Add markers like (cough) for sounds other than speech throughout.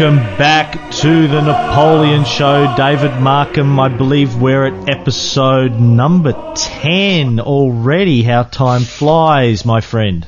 Welcome back to the Napoleon Show. David Markham, I believe we're at episode number 10 already. How time flies, my friend.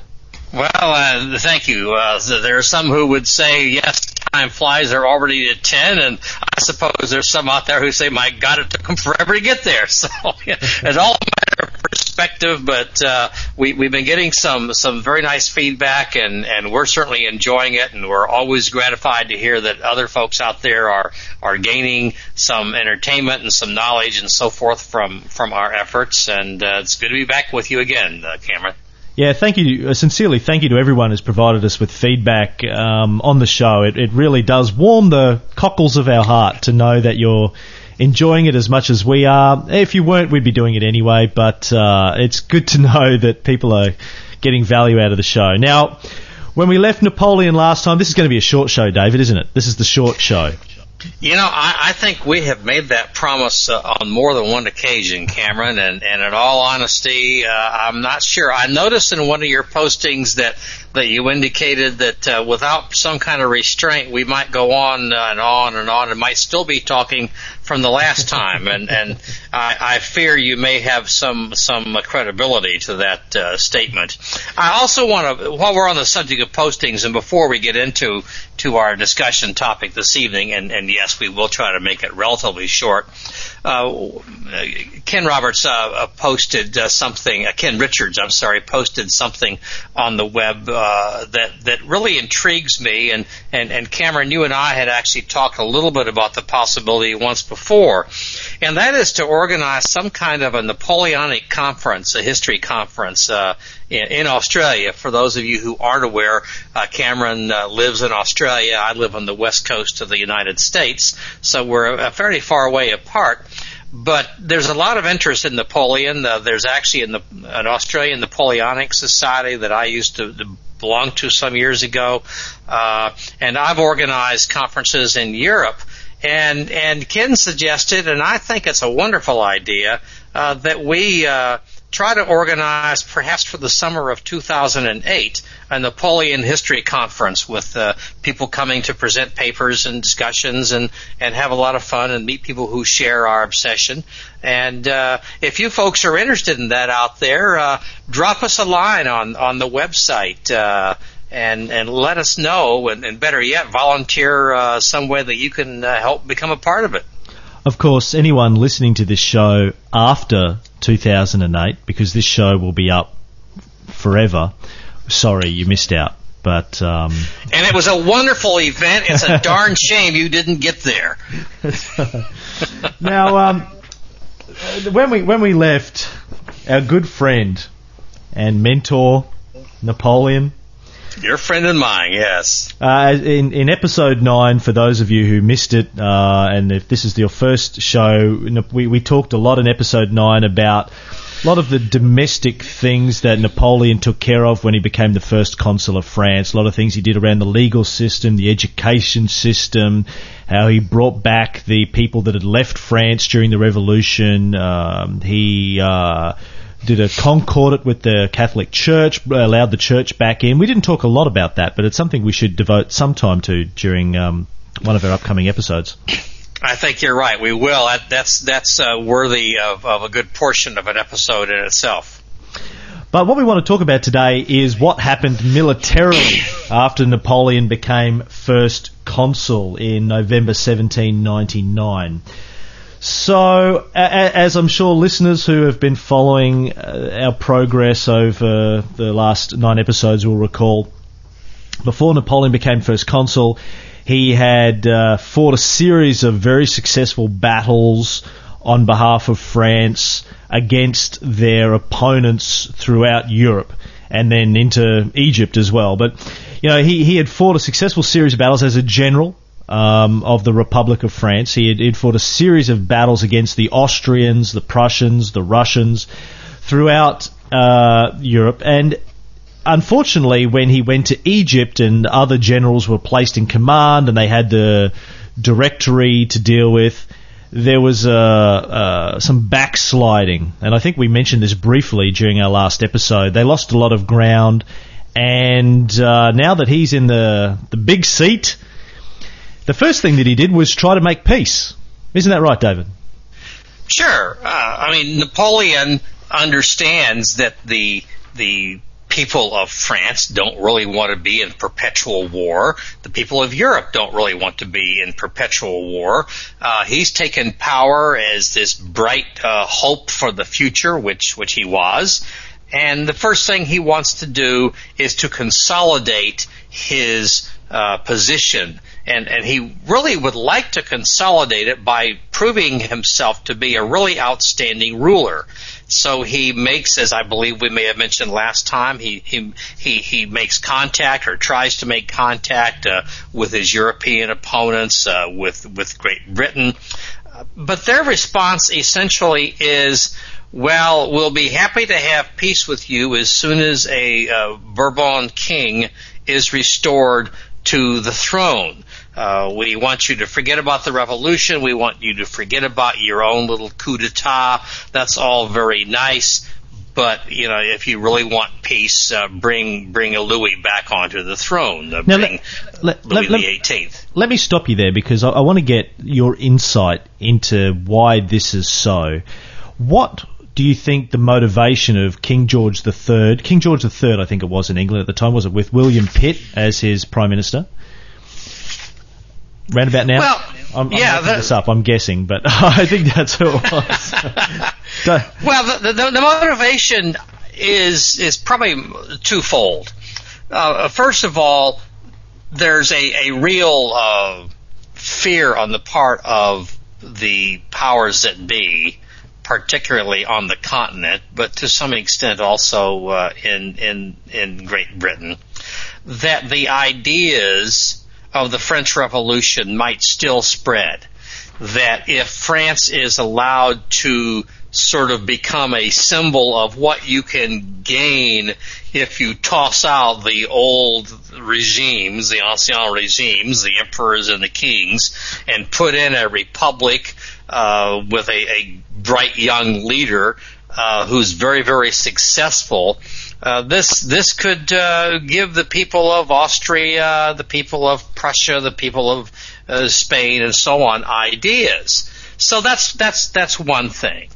Well, uh, thank you. Uh, there are some who would say, yes, time flies. They're already at 10, and I suppose there's some out there who say, my God, it took them forever to get there. (laughs) So yeah, it's all a matter of perspective, but uh, we, we've been getting some, some very nice feedback, and, and we're certainly enjoying it, and we're always gratified to hear that other folks out there are, are gaining some entertainment and some knowledge and so forth from, from our efforts, and uh, it's good to be back with you again, uh, Cameron. Yeah, thank you. Uh, sincerely, thank you to everyone who's provided us with feedback um, on the show. It, it really does warm the cockles of our heart to know that you're enjoying it as much as we are. If you weren't, we'd be doing it anyway, but uh, it's good to (laughs) know that people are getting value out of the show. Now, when we left Napoleon last time, this is going to be a short show, David, isn't it? This is the short show. You know, I, I think we have made that promise uh, on more than one occasion, Cameron. And, and in all honesty, uh, I'm not sure. I noticed in one of your postings that that you indicated that uh, without some kind of restraint, we might go on and on and on, and might still be talking from the last time. and and I, I fear you may have some some credibility to that uh, statement. I also want to, while we're on the subject of postings, and before we get into to our discussion topic this evening, and, and yes, we will try to make it relatively short. Uh, Ken Roberts uh, posted uh, something. Uh, Ken Richards, I'm sorry, posted something on the web that that really intrigues me. And, and and Cameron, you and I had actually talked a little bit about the possibility once before, and that is to organize some kind of a Napoleonic conference, a history conference in, in Australia. For those of you who aren't aware, uh, Cameron uh, lives in Australia. I live on the west coast of the United States, so we're uh, fairly far away apart. But there's a lot of interest in Napoleon. Uh, there's actually the, an Australian Napoleonic Society that I used to, to belong to some years ago, uh, and I've organized conferences in Europe. And and Ken suggested, and I think it's a wonderful idea uh, that we uh, try to organize, perhaps for the summer of 2008, a Napoleon History Conference with uh, people coming to present papers and discussions and, and have a lot of fun and meet people who share our obsession. And uh, if you folks are interested in that out there, uh, drop us a line on, on the website. Uh, and and let us know, and, and better yet, volunteer uh, some way that you can uh, help become a part of it. Of course, anyone listening to this show after 2008, because this show will be up forever, sorry you missed out. But um, and it was a wonderful event. It's a (laughs) darn shame you didn't get there. (laughs) now, um, when we when we left, our good friend and mentor Napoleon your friend and mine, yes. Uh, in in episode nine, for those of you who missed it, uh, and if this is your first show, we we talked a lot in episode nine about a lot of the domestic things that Napoleon took care of when he became the first consul of France. A lot of things he did around the legal system, the education system, how he brought back the people that had left France during the Revolution. Um, he uh, did a concordat with the Catholic Church, allowed the church back in. We didn't talk a lot about that, but it's something we should devote some time to during um, one of our upcoming episodes. I think you're right. We will. That's that's uh, worthy of, of a good portion of an episode in itself. But what we want to talk about today is what happened militarily (coughs) after Napoleon became first consul in November 1799. So, as I'm sure listeners who have been following uh, our progress over the last nine episodes will recall, before Napoleon became first consul, he had uh, fought a series of very successful battles on behalf of France against their opponents throughout Europe and then into Egypt as well. But, you know, he, he had fought a successful series of battles as a general um, of the Republic of France. He had, he'd fought a series of battles against the Austrians, the Prussians, the Russians throughout uh, Europe. And unfortunately, when he went to Egypt and other generals were placed in command and they had the directory to deal with, there was uh, uh, some backsliding. And I think we mentioned this briefly during our last episode. They lost a lot of ground. And uh, now that he's in the, the big seat, the first thing that he did was try to make peace. Isn't that right, David? Sure. Uh, I mean, Napoleon understands that the the people of France don't really want to be in perpetual war. The people of Europe don't really want to be in perpetual war. Uh, he's taken power as this bright uh, hope for the future, which which he was. And the first thing he wants to do is to consolidate his uh, position. And, and he really would like to consolidate it by proving himself to be a really outstanding ruler. So he makes, as I believe we may have mentioned last time, he he he, he makes contact or tries to make contact uh, with his European opponents, uh, with with Great Britain, but their response essentially is. Well, we'll be happy to have peace with you as soon as a uh, Bourbon king is restored to the throne. Uh, we want you to forget about the revolution. We want you to forget about your own little coup d'etat. That's all very nice. But you know, if you really want peace, uh, bring bring a Louis back onto the throne. Uh, now, bring let, Louis let, the Eighteenth. Let me stop you there because I, I want to get your insight into why this is so. What do you think the motivation of King George III, King George III, I think it was in England at the time, was it with William Pitt as his prime minister? Round about now. Well, I'm, I'm yeah, the- this up. I'm guessing, but (laughs) I think that's who it was. (laughs) Well, the, the, the motivation is is probably twofold. Uh, first of all, there's a, a real uh, fear on the part of the powers that be, particularly on the continent, but to some extent also uh, in in in Great Britain, that the ideas of the French Revolution might still spread. That if France is allowed to sort of become a symbol of what you can gain if you toss out the old regimes, the ancien regimes, the emperors and the kings, and put in a republic uh, with a, a bright young leader uh, who's very, very successful. Uh, this this could uh, give the people of Austria, the people of Prussia, the people of uh, Spain, and so on ideas. So that's that's that's one thing.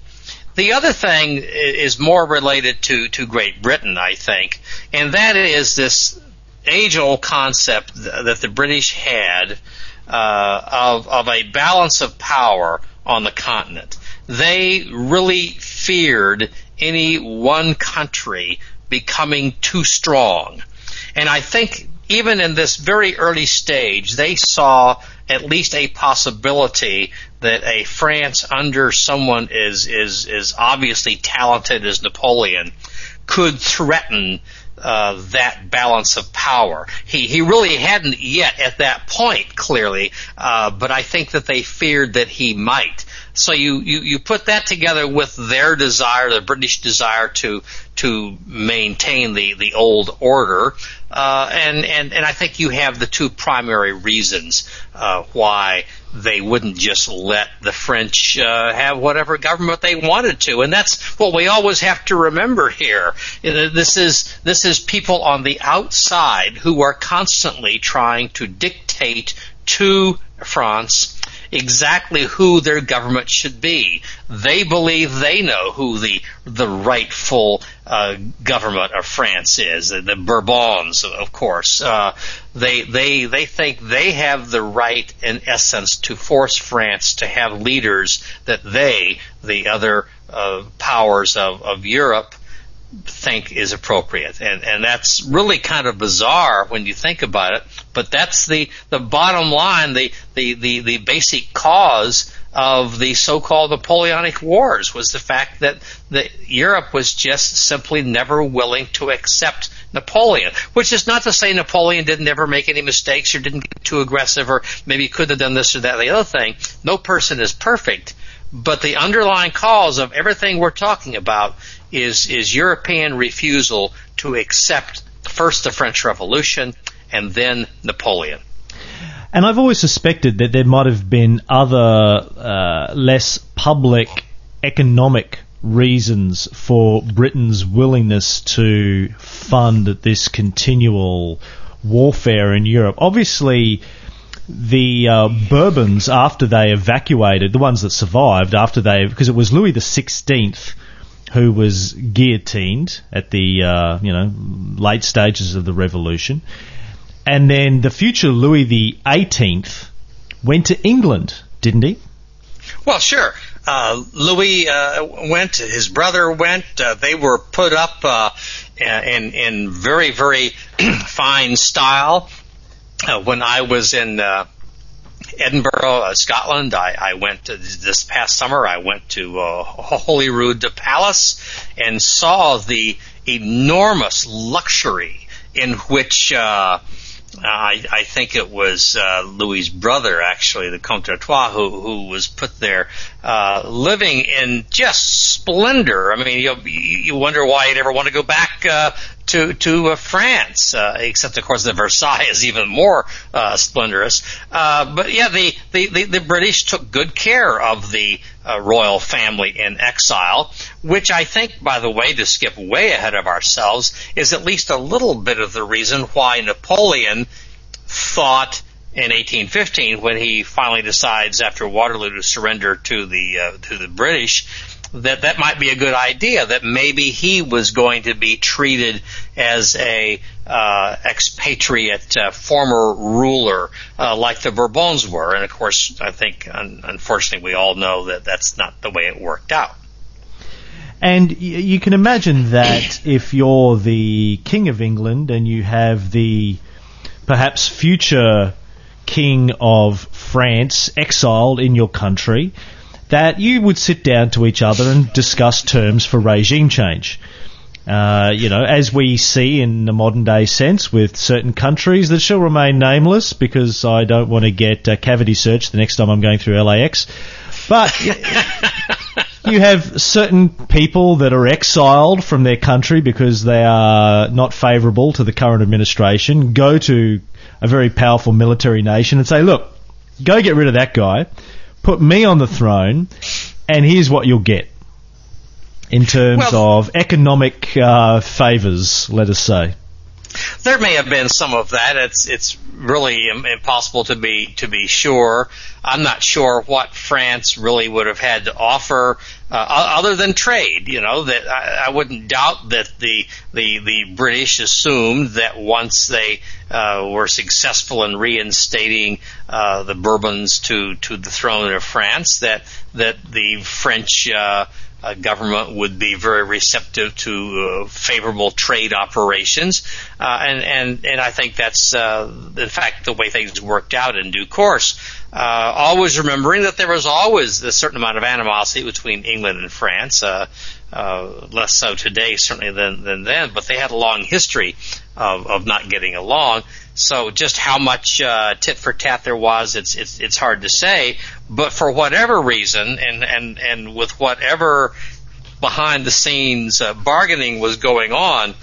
The other thing is more related to, to Great Britain, I think, and that is this age-old concept th- that the British had uh, of, of a balance of power on the continent. They really feared any one country becoming too strong. And I think even in this very early stage, they saw at least a possibility that a France under someone as is is obviously talented as Napoleon could threaten uh, that balance of power. He he really hadn't yet at that point clearly, uh, but I think that they feared that he might. So you, you, you put that together with their desire, the British desire to to maintain the, the old order, uh, and, and and I think you have the two primary reasons uh, why they wouldn't just let the French uh, have whatever government they wanted to, and that's what we always have to remember here. This is this is people on the outside who are constantly trying to dictate to France exactly who their government should be. They believe they know who the the rightful uh, government of France is. The, Bourbons, of course. Uh, they they they think they have the right, in essence, to force France to have leaders that they, the other uh, powers of, of Europe, think is appropriate. And, and that's really kind of bizarre when you think about it, but that's the, the bottom line, the, the, the, the basic cause of the so-called Napoleonic Wars was the fact that the, Europe was just simply never willing to accept Napoleon, which is not to say Napoleon didn't ever make any mistakes or didn't get too aggressive or maybe could have done this or that or the other thing. No person is perfect, but the underlying cause of everything we're talking about is is European refusal to accept first the French Revolution and then Napoleon. And I've always suspected that there might have been other uh, less public economic reasons for Britain's willingness to fund this continual warfare in Europe. Obviously, the uh, Bourbons, after they evacuated, the ones that survived, after they, because it was Louis the Sixteenth who was guillotined at the uh, you know late stages of the revolution, and then the future Louis the Eighteenth went to England, didn't he? Well, sure. Uh, Louis uh, went. His brother went. Uh, they were put up uh, in in very very (clears throat) fine style. Uh, when I was in Edinburgh, uh, Scotland. I, I went this past summer. I went to uh, Holyrood Palace and saw the enormous luxury in which uh, I, I think it was uh, Louis's brother, actually, the Comte d'Artois, who, who was put there, uh, living in just splendor. I mean, you, you wonder why he'd ever want to go back uh, to to uh, France, uh, except of course the Versailles is even more uh, splendorous. Uh, but yeah, the, the, the, the, British took good care of the uh, royal family in exile, which I think, by the way, to skip way ahead of ourselves, is at least a little bit of the reason why Napoleon thought in 1815 when he finally decides after Waterloo to surrender to the uh, to the British that that might be a good idea. That maybe he was going to be treated as a uh, expatriate uh, former ruler, uh, like the Bourbons were. And of course, I think un- unfortunately we all know that that's not the way it worked out. And y- you can imagine that (clears throat) if you're the king of England and you have the perhaps future king of France exiled in your country that you would sit down to each other and discuss terms for regime change. Uh, you know, as we see in the modern day sense with certain countries that shall remain nameless because I don't want to get uh, cavity searched the next time I'm going through LAX. But (laughs) you have certain people that are exiled from their country because they are not favourable to the current administration, go to a very powerful military nation and say, look, go get rid of that guy put me on the throne, and here's what you'll get in terms well, of economic uh, favours, let us say. There may have been some of that. It's it's really impossible to be to be sure. I'm not sure what France really would have had to offer uh, other than trade. You know that I, I, wouldn't doubt that the the the British assumed that once they uh, were successful in reinstating uh, the Bourbons to to the throne of France, that that the French uh, government would be very receptive to uh, favorable trade operations, uh, and and and I think that's uh, in fact the way things worked out in due course. Uh, always remembering that there was always a certain amount of animosity between England and France. Uh, less so today, certainly than than then, but they had a long history of of not getting along. So just how much uh, tit for tat there was, it's it's it's hard to say. But for whatever reason, and and and with whatever behind the scenes uh, bargaining was going on,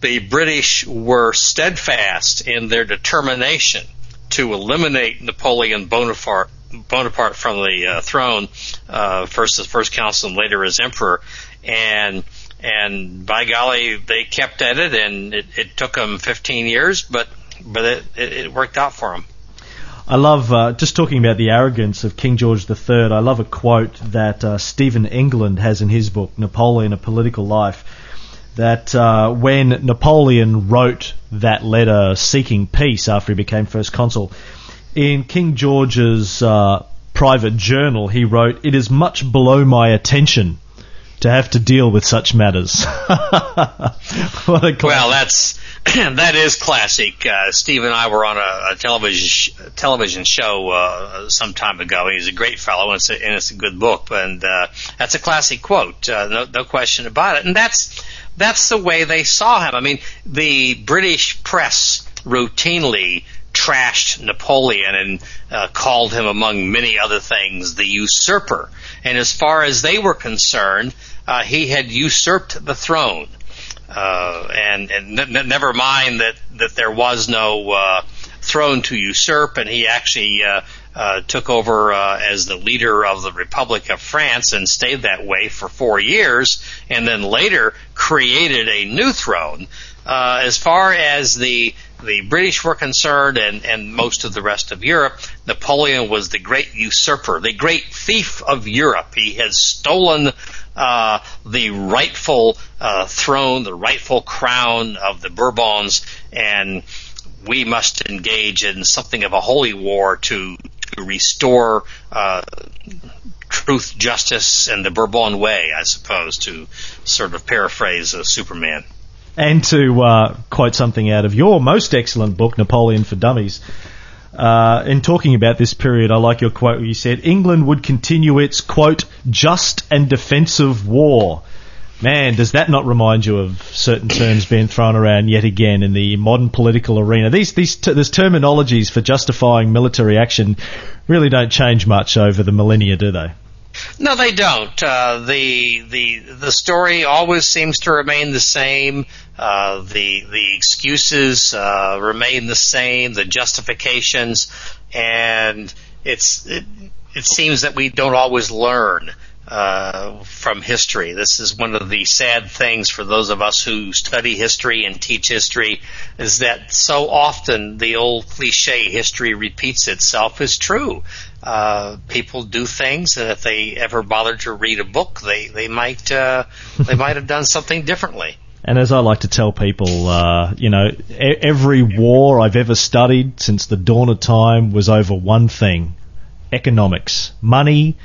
the British were steadfast in their determination to eliminate Napoleon Bonaparte Bonaparte from the uh, throne, uh, first as first consul and later as emperor, and and by golly, they kept at it, and it, it took them 15 years, but but it, it, worked out for them. I love uh, just talking about the arrogance of King George III. I love a quote that uh, Steven Englund has in his book Napoleon: A Political Life. That uh, when Napoleon wrote that letter seeking peace after he became first consul, in King George's uh, private journal, he wrote, "It is much below my attention to have to deal with such matters." (laughs) well, that's (clears throat) that is classic. Uh, Steve and I were on a, a television sh- television show uh, some time ago. He's a great fellow, and it's a, and it's a good book. And uh, that's a classic quote, uh, no, no question about it. And that's that's the way they saw him. I mean, the British press routinely trashed Napoleon and uh, called him, among many other things, the usurper. And as far as they were concerned, uh, he had usurped the throne. Uh, and and n- never mind that that there was no uh, throne to usurp, and he actually uh, uh, took over uh, as the leader of the Republic of France and stayed that way for four years, and then later created a new throne. as far as the the British were concerned, and, and most of the rest of Europe, Napoleon was the great usurper, the great thief of Europe. He had stolen uh, the rightful uh, throne, the rightful crown of the Bourbons, and we must engage in something of a holy war to, to restore uh, truth, justice, and the Bourbon way, I suppose, to sort of paraphrase uh, Superman. And to uh, quote something out of your most excellent book, Napoleon for Dummies, uh, in talking about this period, I like your quote where you said England would continue its quote just and defensive war. Man, does that not remind you of certain terms being thrown around yet again in the modern political arena? These these t- these terminologies for justifying military action really don't change much over the millennia, do they? No, they don't. Uh, the the the story always seems to remain the same. Uh, the the excuses uh, remain the same. The justifications, and it's it, it seems that we don't always learn uh, from history. This is one of the sad things for those of us who study history and teach history is that so often the old cliche history repeats itself is true. Uh, people do things, and if they ever bothered to read a book, they they might uh, they (laughs) might have done something differently. And as I like to tell people, uh, you know, e- every war I've ever studied since the dawn of time was over one thing: economics, money,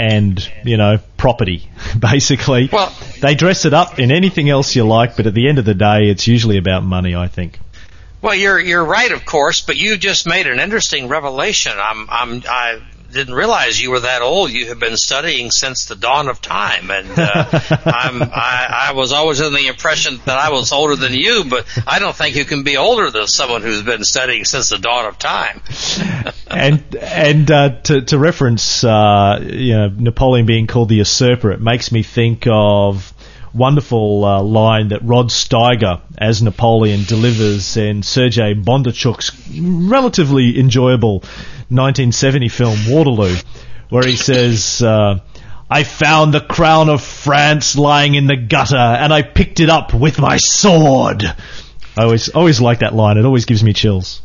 and you know property (laughs) basically. Well, they dress it up in anything else you like but at the end of the day it's usually about money i think. Well you're you're right of course but you just made an interesting revelation. I'm i'm i didn't realize you were that old. You have been studying since the dawn of time, and uh, (laughs) I'm, I, I was always under the impression that I was older than you, but I don't think you can be older than someone who's been studying since the dawn of time. (laughs) and and uh, to, to reference, uh, you know, Napoleon being called the usurper, it makes me think of wonderful uh, line that Rod Steiger, as Napoleon, delivers in Sergei Bondarchuk's relatively enjoyable 1970 film Waterloo, where he says, uh, I found the crown of France lying in the gutter, and I picked it up with my sword. I always always like that line. It always gives me chills.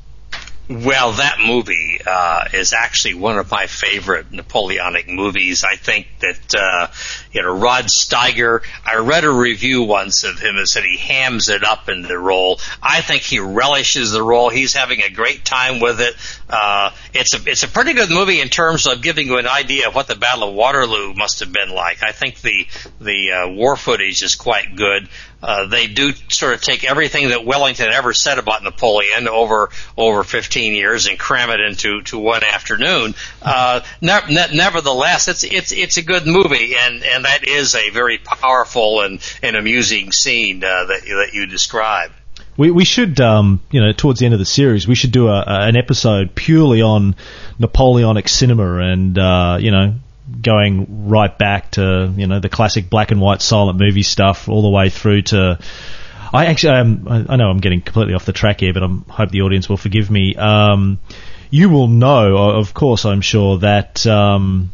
Well, that movie uh, is actually one of my favorite Napoleonic movies. I think that uh, you know Rod Steiger. I read a review once of him that said he hams it up in the role. I think he relishes the role. He's having a great time with it. Uh, it's a it's a pretty good movie in terms of giving you an idea of what the Battle of Waterloo must have been like. I think the the uh, war footage is quite good uh, they do sort of take everything that Wellington ever said about Napoleon over over 15 years and cram it into to one afternoon. Uh, ne- ne- nevertheless, it's it's it's a good movie, and and that is a very powerful and and amusing scene uh, that that you describe. We, we should, um, you know, towards the end of the series, we should do a, a, an episode purely on Napoleonic cinema and, uh, you know, going right back to you know the classic black and white silent movie stuff all the way through to. I actually, um, I know I'm getting completely off the track here, but I hope the audience will forgive me. Um, you will know, of course, I'm sure that. Um,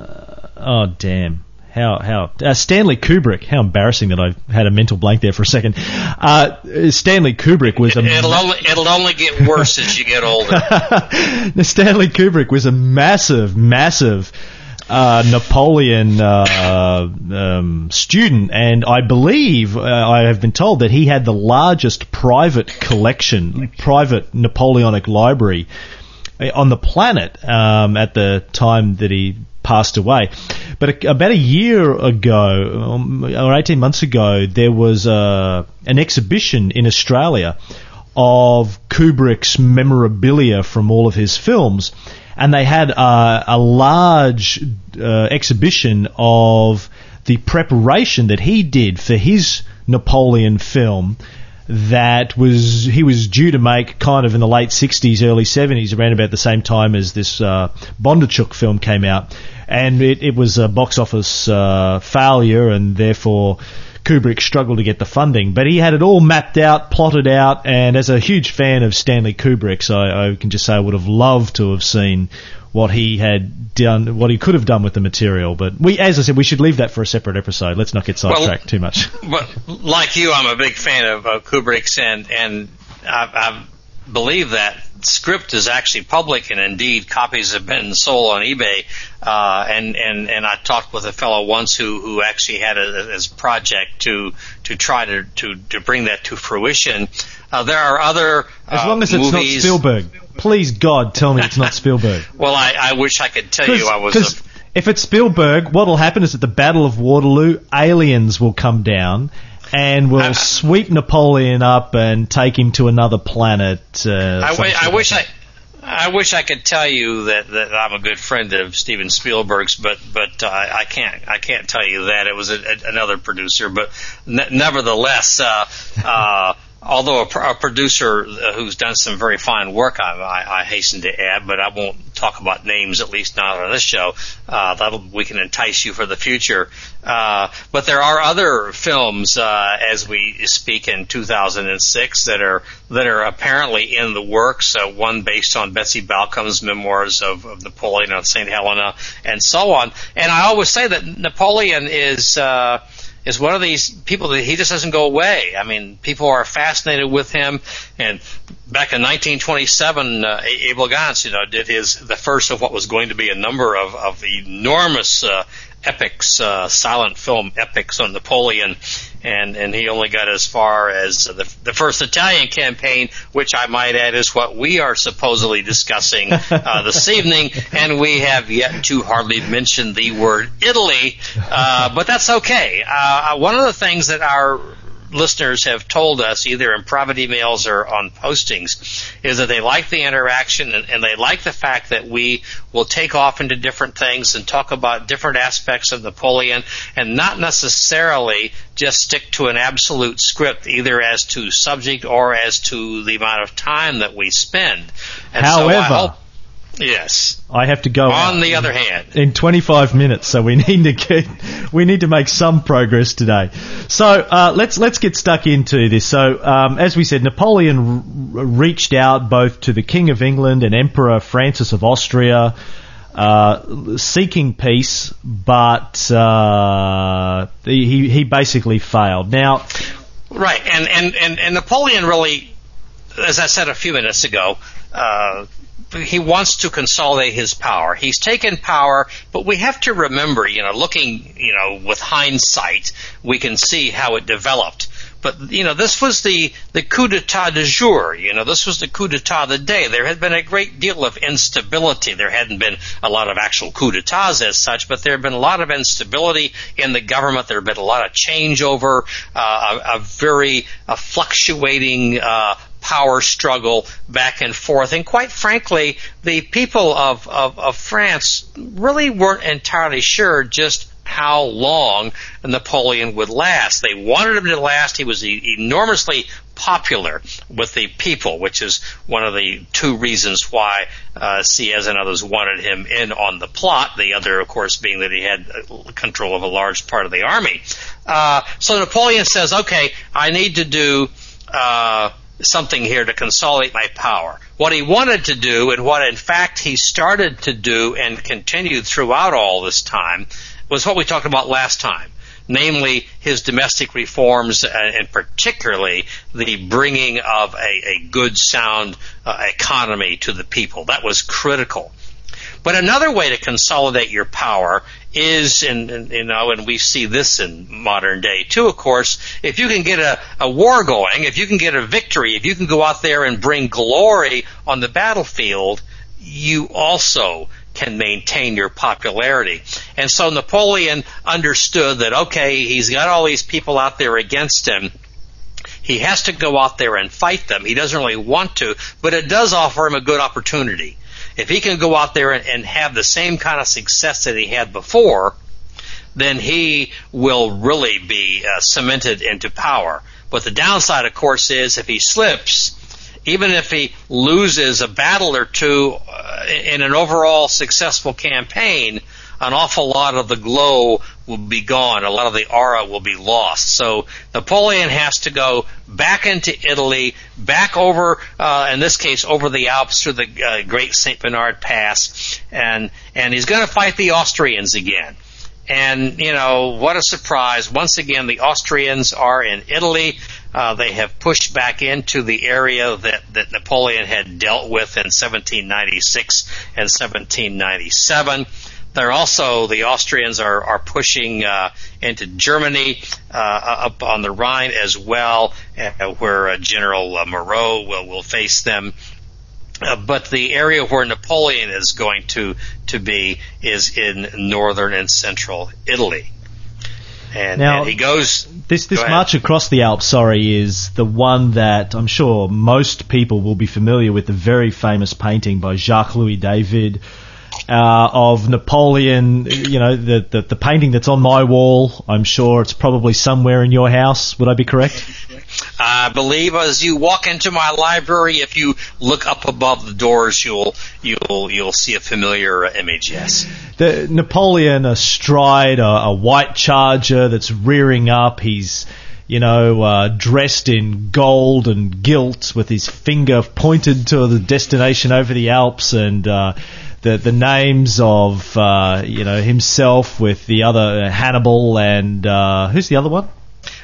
uh, oh damn! how how uh, Stanley Kubrick. How embarrassing that I had a mental blank there for a second. Uh, Stanley Kubrick was a. It'll only it'll only get worse as you get older. (laughs) Stanley Kubrick was a massive, massive. Uh, Napoleon uh, um, student, and I believe uh, I have been told that he had the largest private collection, private Napoleonic library uh, on the planet um, at the time that he passed away. But a, about a year ago, um, or 18 months ago, there was uh, an exhibition in Australia of Kubrick's memorabilia from all of his films. And they had uh, a large uh, exhibition of the preparation that he did for his Napoleon film that was he was due to make kind of in the late 60s, early 70s, around about the same time as this uh, Bondarchuk film came out, and it, it was a box office uh, failure, and therefore. Kubrick struggled to get the funding, but he had it all mapped out, plotted out, and as a huge fan of Stanley Kubrick, so I, I can just say I would have loved to have seen what he had done, what he could have done with the material. But we, as I said, we should leave that for a separate episode. Let's not get sidetracked well, too much. (laughs) But like you, I'm a big fan of uh, Kubrick's, and and I, I believe that script is actually public, and indeed copies have been sold on eBay. Uh, and and and I talked with a fellow once who who actually had a, a project to to try to to to bring that to fruition. Uh, there are other as long as uh, it's movies. not Spielberg. Please God, tell me it's not Spielberg. (laughs) well, I, I wish I could tell you I was. Because if it's Spielberg, what will happen is at the Battle of Waterloo, aliens will come down and we'll I- sweep Napoleon up and take him to another planet. Uh, I, shit I wish. I. I wish I could tell you that, that I'm a good friend of Steven Spielberg's, but but uh, I can't I can't tell you that it was a, a, another producer. But ne- nevertheless, uh, uh, although a, a producer uh, who's done some very fine work, I, I, I hasten to add, but I won't talk about names at least not on this show. Uh, that'll we can entice you for the future. Uh, but there are other films uh, as we speak in 2006 that are that are apparently in the works. Uh, one based on Betsy Balcombe's memoirs of, of Napoleon on St. Helena, and so on. And I always say that Napoleon is. Is one of these people that he just doesn't go away. I mean, people are fascinated with him. And back in 1927, uh, Abel Gance, you know, did his the first of what was going to be a number of of enormous uh, epics, uh, silent film epics on Napoleon, and and he only got as far as the the first Italian campaign, which I might add is what we are supposedly discussing uh, (laughs) this evening, and we have yet to hardly mention the word Italy, uh, but that's okay. Uh, one of the things that our listeners have told us, either in private emails or on postings, is that they like the interaction and, and, they like the fact that we will take off into different things and talk about different aspects of Napoleon and not necessarily just stick to an absolute script, either as to subject or as to the amount of time that we spend. And However, so I hope, Yes. I have to go On the other hand, in 25 minutes, so we (laughs) need to get we need to make some progress today. So uh, let's let's get stuck into this. So um, as we said, Napoleon r- reached out both to the King of England and Emperor Francis of Austria. Uh, seeking peace, but uh, he he basically failed. Now, right, and, and, and, and Napoleon really, as I said a few minutes ago, uh, he wants to consolidate his power. He's taken power, but we have to remember, you know, looking, you know, with hindsight, we can see how it developed. But you know, this was the the coup d'état de jour. You know, this was the coup d'état of the day. There had been a great deal of instability. There hadn't been a lot of actual coup d'états as such, but there had been a lot of instability in the government. There had been a lot of changeover, uh, a, a very a fluctuating. Uh, power struggle back and forth. And quite frankly, the people of, of, of France really weren't entirely sure just how long Napoleon would last. They wanted him to last. He was enormously popular with the people, which is one of the two reasons why uh, and others wanted him in on the plot. The other, of course, being that he had control of a large part of the army. Uh, so Napoleon says, "Okay, I need to do." Uh, something here to consolidate my power. What he wanted to do, and what in fact he started to do and continued throughout all this time, was what we talked about last time. Namely, his domestic reforms, and particularly the bringing of a, a good, sound uh, economy to the people. That was critical. But another way to consolidate your power is, and, and, you know, and we see this in modern day too, of course, if you can get a, a war going, if you can get a victory, if you can go out there and bring glory on the battlefield, you also can maintain your popularity. And so Napoleon understood that, okay, he's got all these people out there against him. He has to go out there and fight them. He doesn't really want to, but it does offer him a good opportunity. If he can go out there and, and have the same kind of success that he had before, then he will really be uh, cemented into power. But the downside, of course, is if he slips, even if he loses a battle or two uh, in an overall successful campaign, an awful lot of the glow will be gone. A lot of the aura will be lost. So Napoleon has to go back into Italy, back over, uh, in this case, over the Alps through the uh, Great Saint Bernard Pass, and and he's going to fight the Austrians again. And, you know, what a surprise. Once again, the Austrians are in Italy. Uh, they have pushed back into the area that, that Napoleon had dealt with in 1796 and 1797. They're also the Austrians are are pushing uh, into Germany uh, up on the Rhine as well, uh, where uh, General uh, Moreau will will face them. Uh, but the area where Napoleon is going to to be is in northern and central Italy. And, Now, and he goes. This this Go march across the Alps, sorry, is the one that I'm sure most people will be familiar with. The very famous painting by Jacques Louis David uh, of Napoleon. You know, the, the the painting that's on my wall. I'm sure it's probably somewhere in your house. Would I be correct? I believe as you walk into my library, if you look up above the doors, you'll you'll you'll see a familiar image. Yes. the Napoleon astride a, a white charger that's rearing up. He's you know uh, dressed in gold and gilt with his finger pointed to the destination over the Alps and. Uh, the, the names of uh, you know himself with the other uh, Hannibal and uh, who's the other one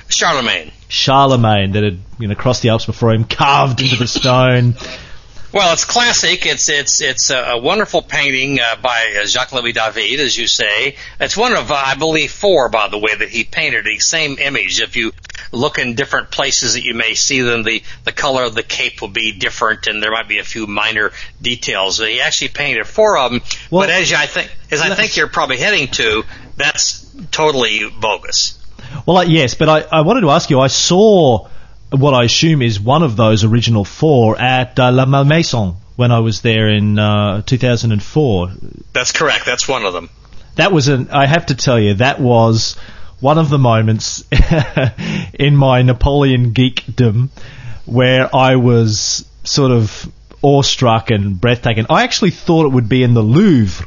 Charlemagne. Charlemagne that had you know crossed the Alps before him carved into the stone (laughs) Well, it's classic. It's it's it's a, wonderful painting uh, by uh, Jacques Louis David, as you say. It's one of uh, I believe four, by the way, that he painted the same image. If you look in different places that you may see them, the the color of the cape will be different, and there might be a few minor details. He actually painted four of them. Well, but as I think as I think you're probably heading to, that's totally bogus. Well, uh, yes, but I, I wanted to ask you. I saw what I assume is one of those original four at uh, La Malmaison when I was there in uh, 2004. That's correct. That's one of them. That was an. I have to tell you, that was one of the moments (laughs) in my Napoleon geekdom where I was sort of awestruck and breathtaking. I actually thought it would be in the Louvre,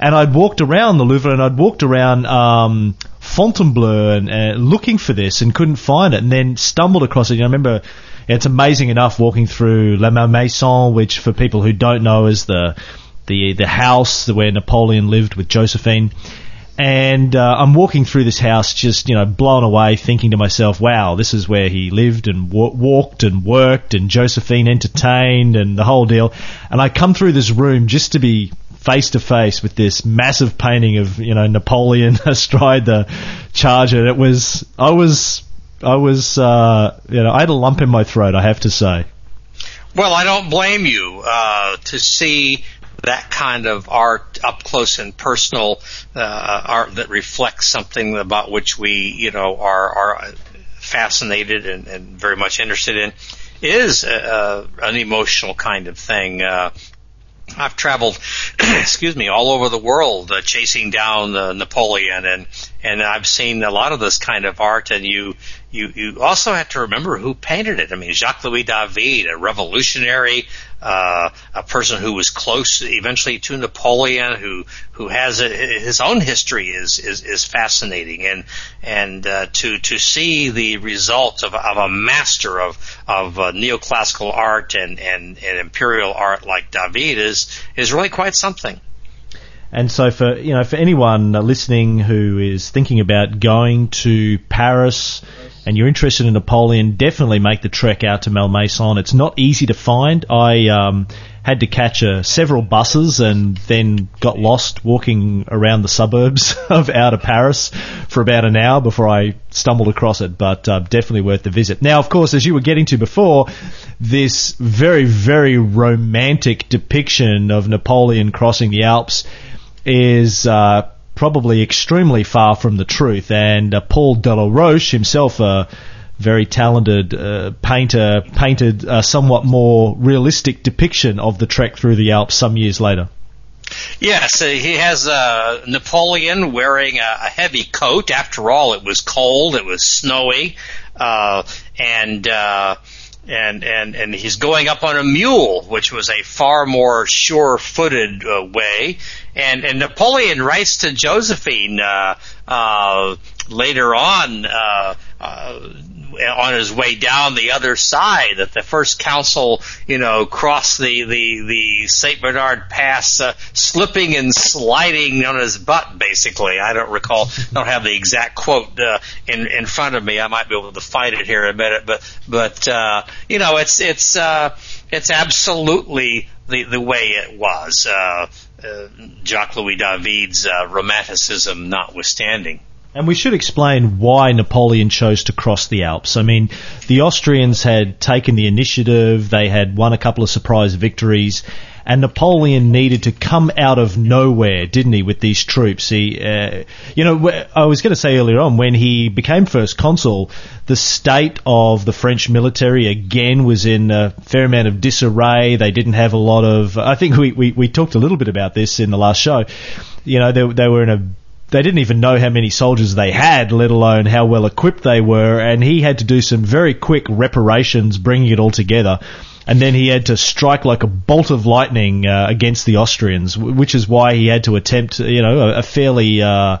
and I'd walked around the Louvre and I'd walked around um, Fontainebleau and uh, looking for this and couldn't find it, and then stumbled across it. You know, I remember. It's amazing enough walking through La Malmaison, which for people who don't know is the the the house where Napoleon lived with Josephine. And uh, I'm walking through this house, just you know, blown away, thinking to myself, "Wow, this is where he lived and wa- walked and worked, and Josephine entertained, and the whole deal." And I come through this room just to be face to face with this massive painting of you know Napoleon (laughs) astride the charger. It was, I was, I was, uh, you know, I had a lump in my throat. I have to say. Well, I don't blame you uh, to see that kind of art up close and personal, uh, art that reflects something about which we, you know, are are fascinated and, and very much interested in, is uh, an emotional kind of thing. Uh, I've traveled, (clears throat) excuse me, all over the world uh, chasing down uh, Napoleon, and and I've seen a lot of this kind of art. And you you you also have to remember who painted it. I mean, Jacques Louis David, a revolutionary, uh, a person who was close eventually to Napoleon, who who has a, his own history is is is fascinating, and and uh, to to see the result of of a master of of uh, neoclassical art and and and imperial art like David is is really quite something. And so for you know for anyone listening who is thinking about going to Paris and you're interested in Napoleon, definitely make the trek out to Malmaison. It's not easy to find. I um, had to catch uh, several buses and then got lost walking around the suburbs (laughs) of outer Paris for about an hour before I stumbled across it. But uh, definitely worth the visit. Now, of course, as you were getting to before, this very very romantic depiction of Napoleon crossing the Alps is uh, probably extremely far from the truth. And uh, Paul Delaroche, himself a very talented uh, painter, painted a somewhat more realistic depiction of the trek through the Alps some years later. Yes, he has uh, Napoleon wearing a, a heavy coat. After all, it was cold, it was snowy, uh, and uh, and and and he's going up on a mule, which was a far more sure-footed uh, way. And and Napoleon writes to Josephine uh, uh, later on. Uh, on his way down the other side that the first consul, you know, crossed the, the, the St. Bernard Pass, uh, slipping and sliding on his butt, basically. I don't recall, don't have the exact quote, uh, in, in front of me. I might be able to find it here in a minute, but, but, uh, you know, it's, it's, it's absolutely the, the way it was, Jacques Louis David's, uh, romanticism notwithstanding. And we should explain why Napoleon chose to cross the Alps. I mean, the Austrians had taken the initiative, they had won a couple of surprise victories, and Napoleon needed to come out of nowhere, didn't he, with these troops? He, uh, you know, I was going to say earlier on when he became first consul, the state of the French military again was in a fair amount of disarray. They didn't have a lot of. I think we we, we talked a little bit about this in the last show. You know, they they were in a they didn't even know how many soldiers they had, let alone how well equipped they were, and he had to do some very quick reparations, bringing it all together. And then he had to strike like a bolt of lightning uh, against the Austrians, which is why he had to attempt, you know, a, a fairly uh,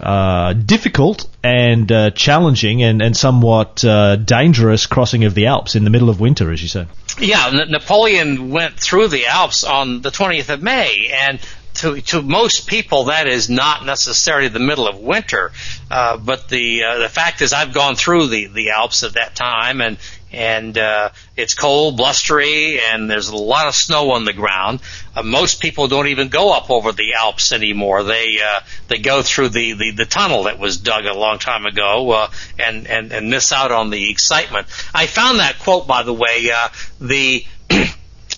uh, difficult and uh, challenging and, and somewhat uh, dangerous crossing of the Alps in the middle of winter, as you say. Yeah, Napoleon went through the Alps on the 20th of May, and to to most people that is not necessarily the middle of winter, uh, but the uh, the fact is I've gone through the the Alps at that time and and uh, it's cold, blustery, and there's a lot of snow on the ground. Uh, most people don't even go up over the Alps anymore. They uh, they go through the, the, the tunnel that was dug a long time ago uh, and and and miss out on the excitement. I found that quote by the way. Uh, the (clears throat)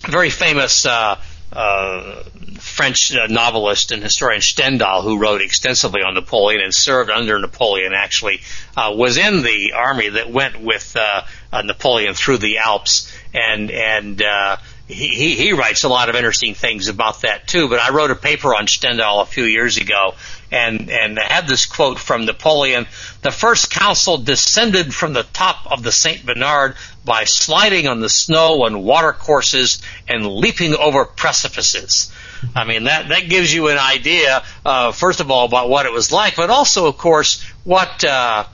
very famous. Uh, uh, French uh, novelist and historian Stendhal, who wrote extensively on Napoleon and served under Napoleon, actually uh, was in the army that went with uh, uh, Napoleon through the Alps, and and uh, he, he he writes a lot of interesting things about that too. But I wrote a paper on Stendhal a few years ago, and and had this quote from Napoleon: "The first consul descended from the top of the Saint Bernard by sliding on the snow and water courses and leaping over precipices." I mean, that, that gives you an idea, uh, first of all, about what it was like, but also, of course, what, uh,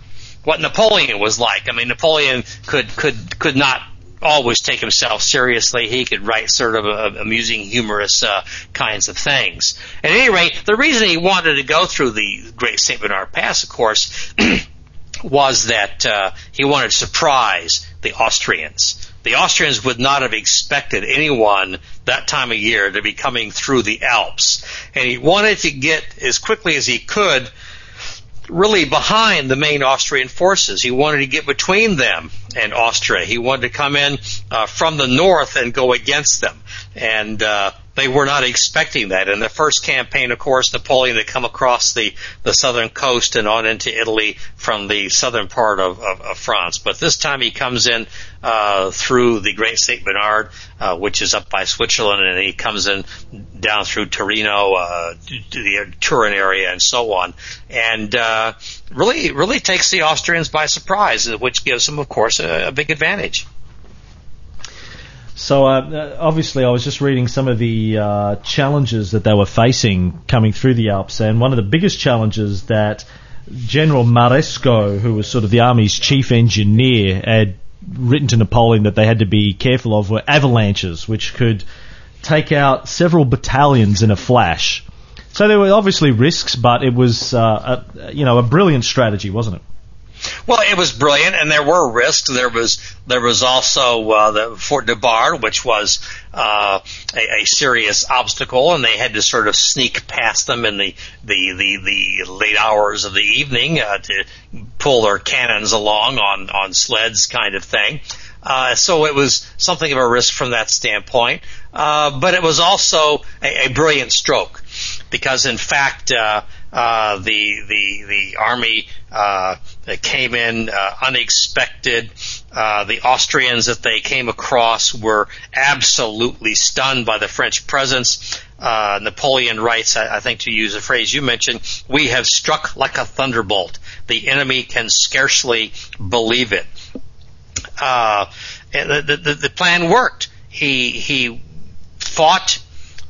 what Napoleon was like. I mean, Napoleon could, could, could not always take himself seriously. He could write sort of uh, amusing, humorous uh, kinds of things. At any rate, the reason he wanted to go through the Great St. Bernard Pass, of course, (clears throat) was that uh, he wanted to surprise the Austrians the Austrians would not have expected anyone that time of year to be coming through the Alps. And he wanted to get as quickly as he could really behind the main Austrian forces. He wanted to get between them and Austria. He wanted to come in uh, from the north and go against them. And uh, they were not expecting that. In the first campaign, of course, Napoleon had come across the, the southern coast and on into Italy from the southern part of, of, of France. But this time he comes in uh, through the Great Saint Bernard, uh, which is up by Switzerland, and he comes in down through Torino uh, to the Turin area and so on, and uh, really really takes the Austrians by surprise, which gives them, of course, a, a big advantage. So uh, obviously, I was just reading some of the uh, challenges that they were facing coming through the Alps, and one of the biggest challenges that General Marescot, who was sort of the army's chief engineer, had written to Napoleon that they had to be careful of were avalanches, which could take out several battalions in a flash. So there were obviously risks, but it was uh, a, you know a brilliant strategy, wasn't it? Well, it was brilliant, and there were risks. There was there was also uh, the Fort de Bard, which was uh, a, a serious obstacle, and they had to sort of sneak past them in the the the, the late hours of the evening uh, to pull their cannons along on on sleds, kind of thing. Uh, so it was something of a risk from that standpoint, uh, but it was also a, a brilliant stroke because, in fact, uh, the the the army uh, came in uh, unexpected. Uh, the Austrians that they came across were absolutely stunned by the French presence. Uh, Napoleon writes, I, I think to use a phrase you mentioned, we have struck like a thunderbolt. The enemy can scarcely believe it. The, the, the plan worked. He he fought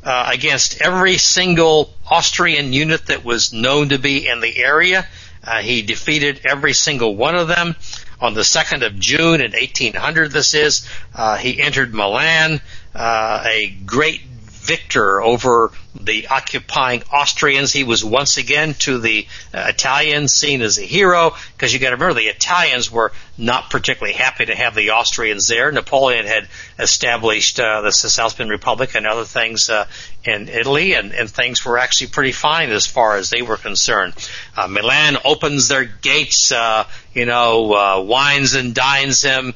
uh, against every single Austrian unit that was known to be in the area. Uh, he defeated every single one of them. On the 2nd of June in 1800, this is, uh, he entered Milan, uh, a great victor over the occupying Austrians. He was once again to the uh, Italians seen as a hero because you got to remember the Italians were not particularly happy to have the Austrians there. Napoleon had established uh, the Cisalpine Republic and other things uh, in Italy, and, and things were actually pretty fine as far as they were concerned. Uh, Milan opens their gates, uh, you know, uh, wines and dines him.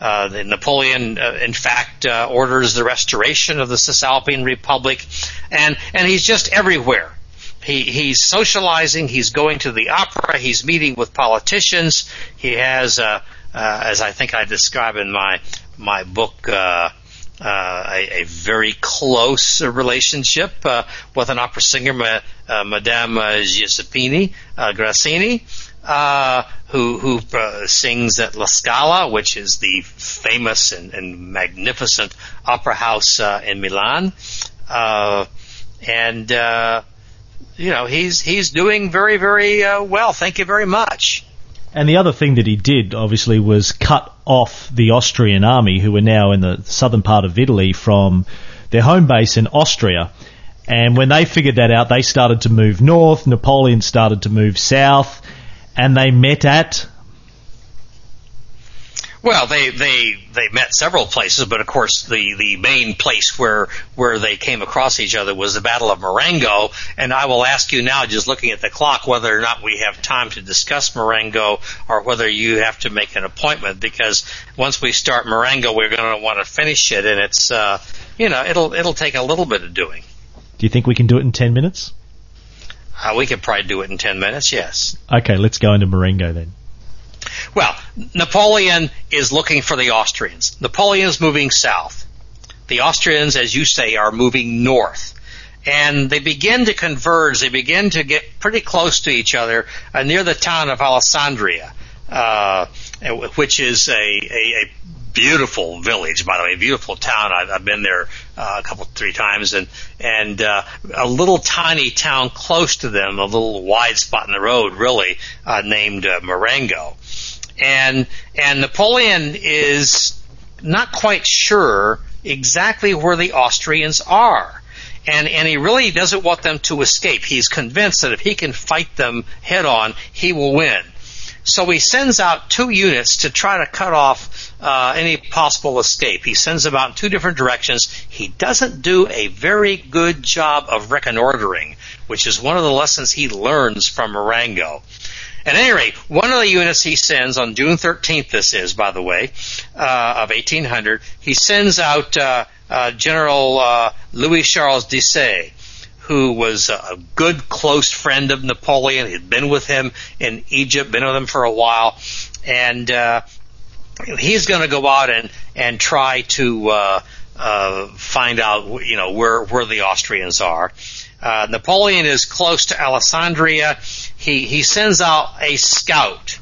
Uh, Napoleon, uh, in fact, uh, orders the restoration of the Cisalpine Republic, and and he's just everywhere. He he's socializing. He's going to the opera. He's meeting with politicians. He has, uh, uh, as I think I describe in my my book. Uh, a, a, very close relationship with an opera singer, Madame Giuseppina Grassini, uh, who who uh, sings at La Scala, which is the famous and, and magnificent opera house uh, in Milan, uh, and uh, you know he's he's doing very very uh, well. Thank you very much. And the other thing that he did, obviously, was cut off the Austrian army, who were now in the southern part of Italy, from their home base in Austria. And when they figured that out, they started to move north. Napoleon started to move south and they met at well, they they they met several places, but of course the the main place where where they came across each other was the Battle of Marengo. And I will ask you now, just looking at the clock, whether or not we have time to discuss Marengo, or whether you have to make an appointment, because once we start Marengo, we're going to want to finish it, and it's uh, you know it'll it'll take a little bit of doing. Do you think we can do it in ten minutes? Uh, we could probably do it in 10 minutes, yes. Okay, let's go into Marengo then. Well, Napoleon is looking for the Austrians. Napoleon is moving south. The Austrians, as you say, are moving north. And they begin to converge. They begin to get pretty close to each other uh, near the town of Alessandria, uh, which is a, a, a beautiful village, by the way, beautiful town. I've, I've been there uh, a couple, three times, and and uh, a little tiny town close to them, a little wide spot in the road, really, uh, named uh, Marengo, and and Napoleon is not quite sure exactly where the Austrians are. And, and he really doesn't want them to escape. He's convinced that if he can fight them head on, he will win. So he sends out two units to try to cut off uh, any possible escape. He sends them out in two different directions. He doesn't do a very good job of reconnoitering, which is one of the lessons he learns from Marengo. At any rate, one of the units he sends on June 13th, this is, by the way, uh, of 1800, he sends out uh, uh, General uh, Louis Charles Desaix who was a good close friend of Napoleon. He'd been with him in Egypt, been with him for a while, and uh, he's going to go out and and try to uh, uh, find out, you know, where where the Austrians are. Uh, Napoleon is close to Alessandria. He he sends out a scout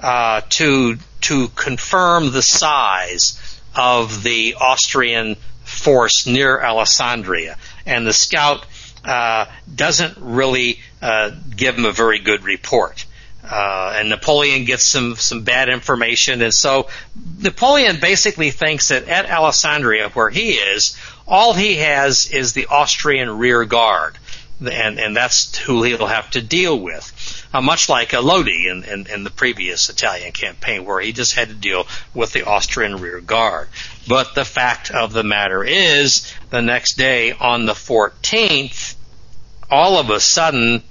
uh, to to confirm the size of the Austrian force near Alessandria, and the scout uh, doesn't really uh, give him a very good report. Uh, and Napoleon gets some some bad information, and so Napoleon basically thinks that at Alessandria, where he is, all he has is the Austrian rear guard, and and that's who he'll have to deal with. Uh, much like Lodi in, in, in the previous Italian campaign, where he just had to deal with the Austrian rear guard. But the fact of the matter is, the next day on the 14th, all of a sudden,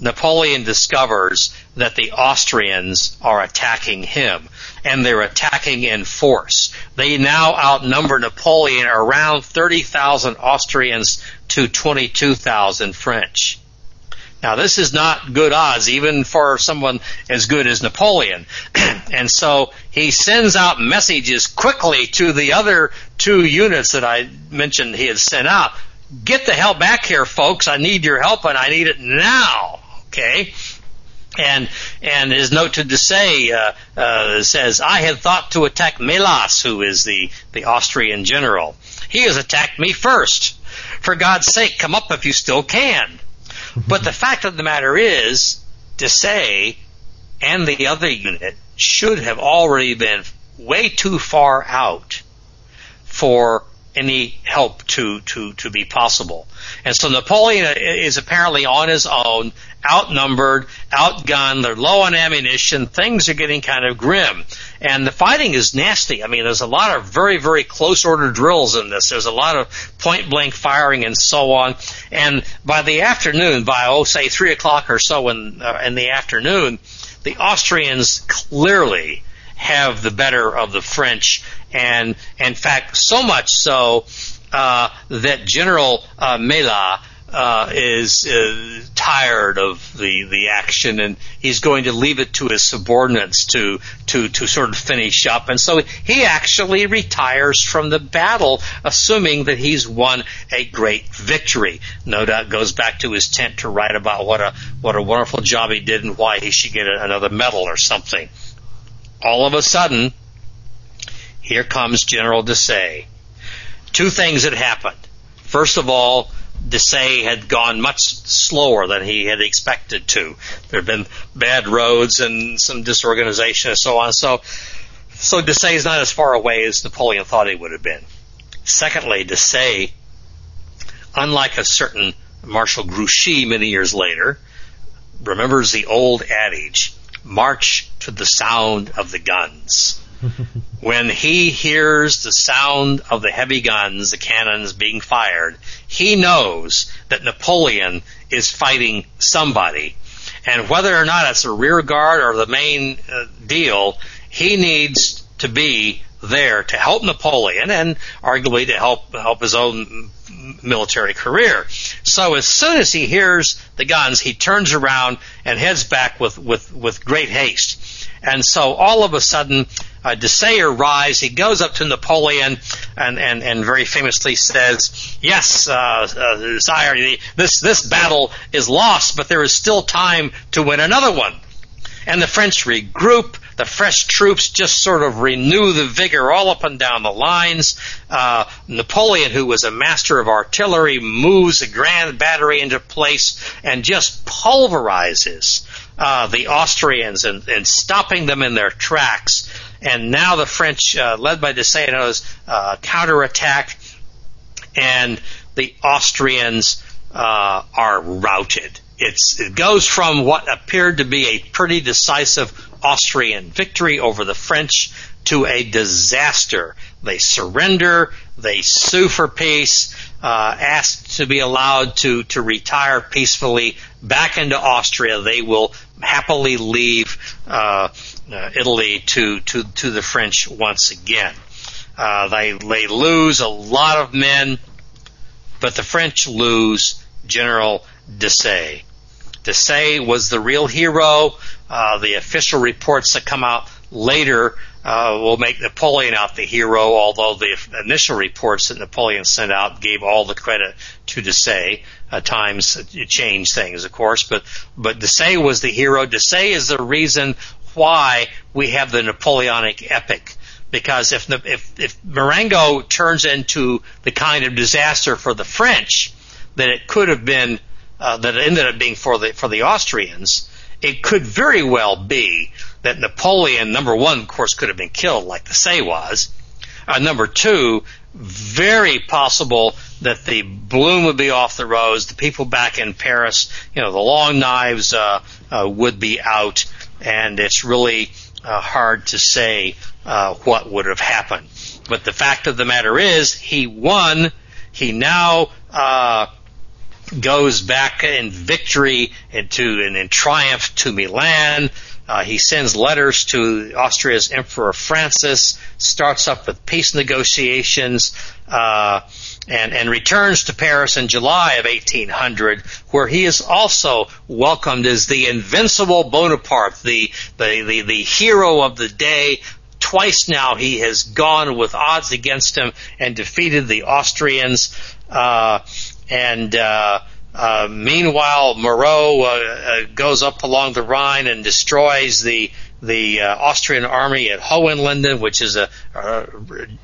Napoleon discovers that the Austrians are attacking him, and they're attacking in force. They now outnumber Napoleon around 30,000 Austrians to 22,000 French. Now, this is not good odds, even for someone as good as Napoleon. (clears throat) and so he sends out messages quickly to the other two units that I mentioned he had sent out get the hell back here, folks. I need your help and I need it now. Okay. And and his note to Desaix uh, uh, says, "I had thought to attack Melas, who is the the Austrian general, He has attacked me first. For God's sake, come up if you still can. (laughs) but the fact of the matter is, Desaix and the other unit should have already been way too far out for any help to, to, to be possible. And so Napoleon is apparently on his own, outnumbered, outgunned, they're low on ammunition, things are getting kind of grim. And the fighting is nasty. I mean, there's a lot of very, very close order drills in this. There's a lot of point blank firing and so on. And by the afternoon, by, oh, say three o'clock or so in, uh, in the afternoon, the Austrians clearly have the better of the French, and in fact, so much so uh, that General uh, Mela uh, is uh, tired of the the action, and he's going to leave it to his subordinates to to to sort of finish up. And so he actually retires from the battle, assuming that he's won a great victory. No doubt goes back to his tent to write about what a what a wonderful job he did and why he should get another medal or something. All of a sudden, here comes General Desaix. Two things had happened. First of all, Desaix had gone much slower than he had expected to. There had been bad roads and some disorganization and so on. So, so Desaix is not as far away as Napoleon thought he would have been. Secondly, Desaix, unlike a certain Marshal Grouchy many years later, remembers the old adage, march to the sound of the guns. (laughs) when he hears the sound of the heavy guns, the cannons being fired, he knows that Napoleon is fighting somebody. And whether or not it's a rear guard or the main uh, deal, he needs to be there to help Napoleon and arguably to help help his own military career. So as soon as he hears the guns, he turns around and heads back with with with great haste. And so all of a sudden, uh, Desaix arrives. He goes up to Napoleon and, and, and very famously says, "Yes, uh, uh, sire, this this battle is lost, but there is still time to win another one." And the French regroup. The fresh troops just sort of renew the vigor all up and down the lines. Uh, Napoleon, who was a master of artillery, moves a grand battery into place and just pulverizes uh, the Austrians and, and stopping them in their tracks. And now the French, uh, led by Desaix, uh, counterattack, and the Austrians uh, are routed. It's, it goes from what appeared to be a pretty decisive Austrian victory over the French to a disaster. They surrender, they sue for peace, uh, ask to be allowed to, to retire peacefully back into Austria. They will happily leave uh, uh, Italy to, to, to the French once again. Uh, they, they lose a lot of men, but the French lose General Desaix. Desaix was the real hero. Uh, the official reports that come out later uh, will make Napoleon out the hero, although the initial reports that Napoleon sent out gave all the credit to Desaix. Uh, times change things, of course, but but Desaix was the hero. Desaix is the reason why we have the Napoleonic epic. Because if if if Marengo turns into the kind of disaster for the French that it could have been, uh, that it ended up being for the for the Austrians, it could very well be that Napoleon, number one, of course, could have been killed like Desaix was. Uh, number two, very possible that the bloom would be off the rose. The people back in Paris, you know, the long knives uh, uh, would be out, and it's really uh, hard to say uh, what would have happened. But the fact of the matter is, he won. He now uh, goes back in victory into and in triumph to Milan. Uh, he sends letters to Austria's Emperor Francis, starts up with peace negotiations, uh, and, and returns to Paris in July of 1800, where he is also welcomed as the invincible Bonaparte, the, the, the, the hero of the day. Twice now he has gone with odds against him and defeated the Austrians. Uh, and uh, uh, meanwhile, Moreau uh, uh, goes up along the Rhine and destroys the the uh, Austrian army at Hohenlinden, which is a, a,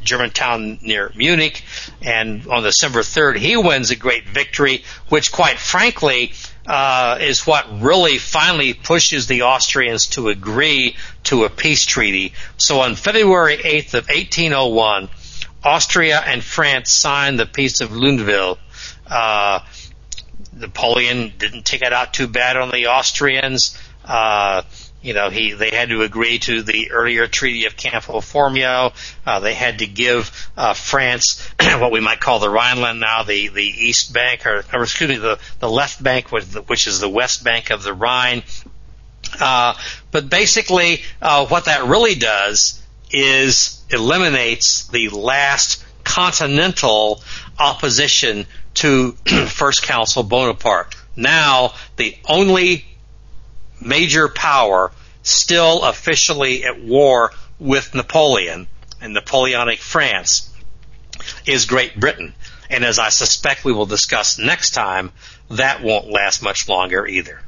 German town near Munich. And on December 3rd, he wins a great victory, which quite frankly, uh, is what really finally pushes the Austrians to agree to a peace treaty. So on February 8th of 1801, Austria and France signed the Peace of Lunéville. Uh, Napoleon didn't take it out too bad on the Austrians. Uh, you know, he they had to agree to the earlier Treaty of Campo Formio. Uh, they had to give uh, France (clears throat) what we might call the Rhineland now, the the east bank, or, or excuse me, the the left bank, which is the west bank of the Rhine. Uh, but basically, uh, what that really does is eliminates the last continental opposition to (clears throat) First Consul Bonaparte. Now, the only major power still officially at war with Napoleon and Napoleonic France is Great Britain. And as I suspect we will discuss next time, that won't last much longer either.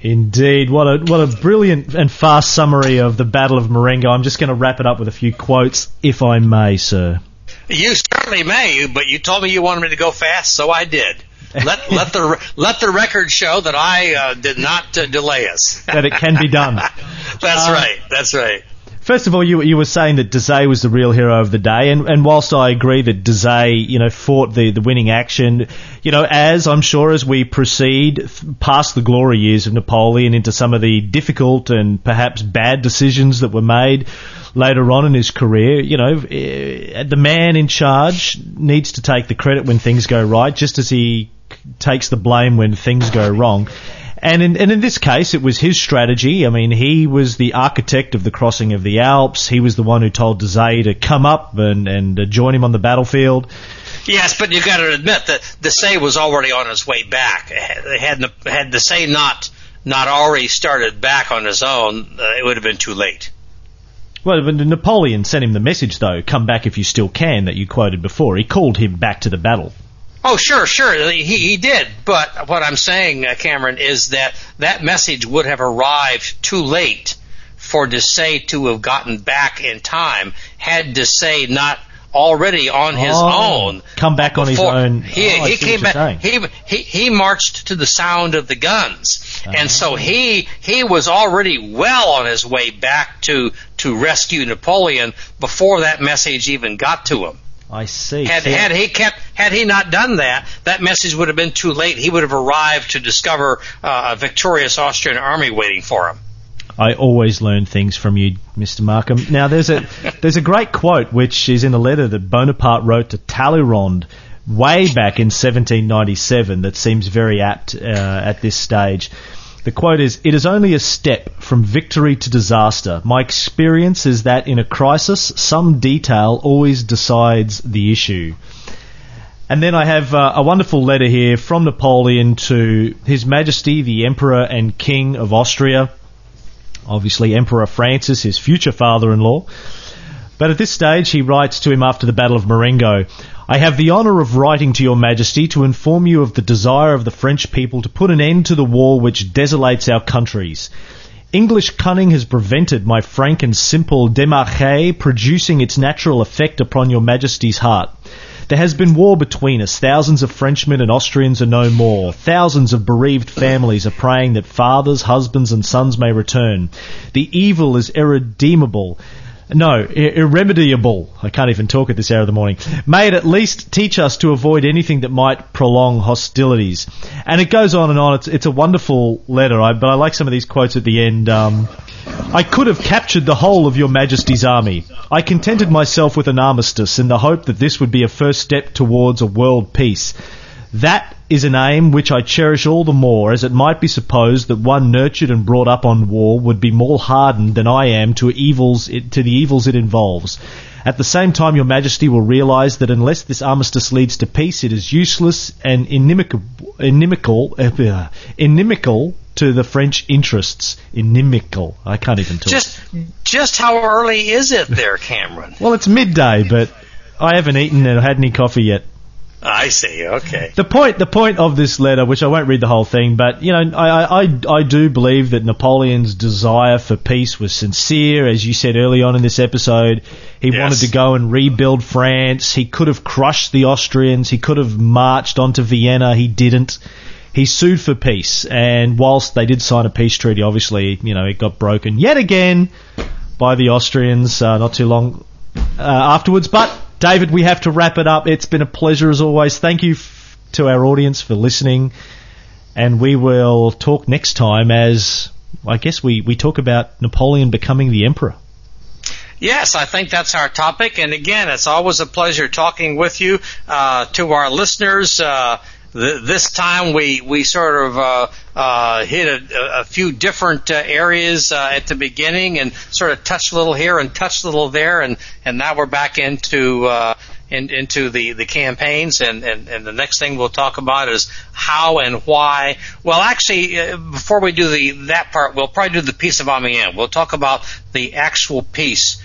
Indeed, what a what a brilliant and fast summary of the Battle of Marengo. I'm just going to wrap it up with a few quotes, if I may, sir. You certainly may, but you told me you wanted me to go fast, so I did. Let let the let the record show that I uh, did not uh, delay us. (laughs) that it can be done. (laughs) that's uh, right. That's right. First of all, you you were saying that Desaix was the real hero of the day, and, and whilst I agree that Desaix, you know, fought the, the winning action, you know, as I'm sure as we proceed past the glory years of Napoleon into some of the difficult and perhaps bad decisions that were made later on in his career, you know, eh, the man in charge needs to take the credit when things go right, just as he takes the blame when things go wrong. And in, and in this case, it was his strategy. I mean, he was the architect of the crossing of the Alps. He was the one who told Desaix to come up and, and uh, join him on the battlefield. Yes, but you've got to admit that Desaix was already on his way back. Had had Desaix not not already started back on his own, uh, it would have been too late. Well, Napoleon sent him the message, though, come back if you still can, that you quoted before. He called him back to the battle. Oh, sure, sure. He, he did. But what I'm saying, uh, Cameron, is that that message would have arrived too late for Desaix to have gotten back in time had Desaix not already on his oh, own. Come back on his own. He, oh, he came back. He, he he marched to the sound of the guns, uh-huh. and so he he was already well on his way back to to rescue Napoleon before that message even got to him. I see. Had, had he kept, had he not done that, that message would have been too late. He would have arrived to discover uh, a victorious Austrian army waiting for him. I always learn things from you, Mr. Markham. Now, there's a (laughs) there's a great quote which is in a letter that Bonaparte wrote to Talleyrand way back in 1797 that seems very apt uh, at this stage. The quote is, It is only a step from victory to disaster. My experience is that in a crisis, some detail always decides the issue. And then I have uh, a wonderful letter here from Napoleon to His Majesty the Emperor and King of Austria, obviously Emperor Francis, his future father-in-law. But at this stage, he writes to him after the Battle of Marengo, I have the honour of writing to your majesty to inform you of the desire of the French people to put an end to the war which desolates our countries. English cunning has prevented my frank and simple démarche producing its natural effect upon your majesty's heart. There has been war between us. Thousands of Frenchmen and Austrians are no more. Thousands of bereaved families are praying that fathers, husbands, and sons may return. The evil is irredeemable. No, irremediable. I can't even talk at this hour of the morning. May it at least teach us to avoid anything that might prolong hostilities. And it goes on and on. It's, it's a wonderful letter, I, but I like some of these quotes at the end. Um, I could have captured the whole of your majesty's army. I contented myself with an armistice in the hope that this would be a first step towards a world peace. That is an aim which I cherish all the more, as it might be supposed that one nurtured and brought up on war would be more hardened than I am to evils to the evils it involves. At the same time, Your Majesty will realise that unless this armistice leads to peace, it is useless and inimical, inimical, uh, inimical to the French interests. Inimical. I can't even talk. Just, just how early is it there, Cameron? well, it's midday, but I haven't eaten and had any coffee yet. I see. Okay. The point, the point of this letter, which I won't read the whole thing, but you know, I, I, I do believe that Napoleon's desire for peace was sincere, as you said early on in this episode. He Yes. wanted to go and rebuild France. He could have crushed the Austrians. He could have marched onto Vienna. He didn't. He sued for peace, and whilst they did sign a peace treaty, obviously, you know, it got broken yet again by the Austrians uh, not too long uh, afterwards. But David, we have to wrap it up. It's been a pleasure as always. Thank you f- to our audience for listening, and we will talk next time as I guess we, we talk about Napoleon becoming the emperor. Yes, I think that's our topic. And again, it's always a pleasure talking with you. Uh, to our listeners, uh, th- this time we, we sort of uh, uh, hit a, a few different uh, areas uh, at the beginning and sort of touched a little here and touched a little there. And, and now we're back into uh, in, into the, the campaigns, and, and, and the next thing we'll talk about is how and why. Well, actually, uh, before we do the that part, we'll probably do the peace of Amiens. We'll talk about the actual peace,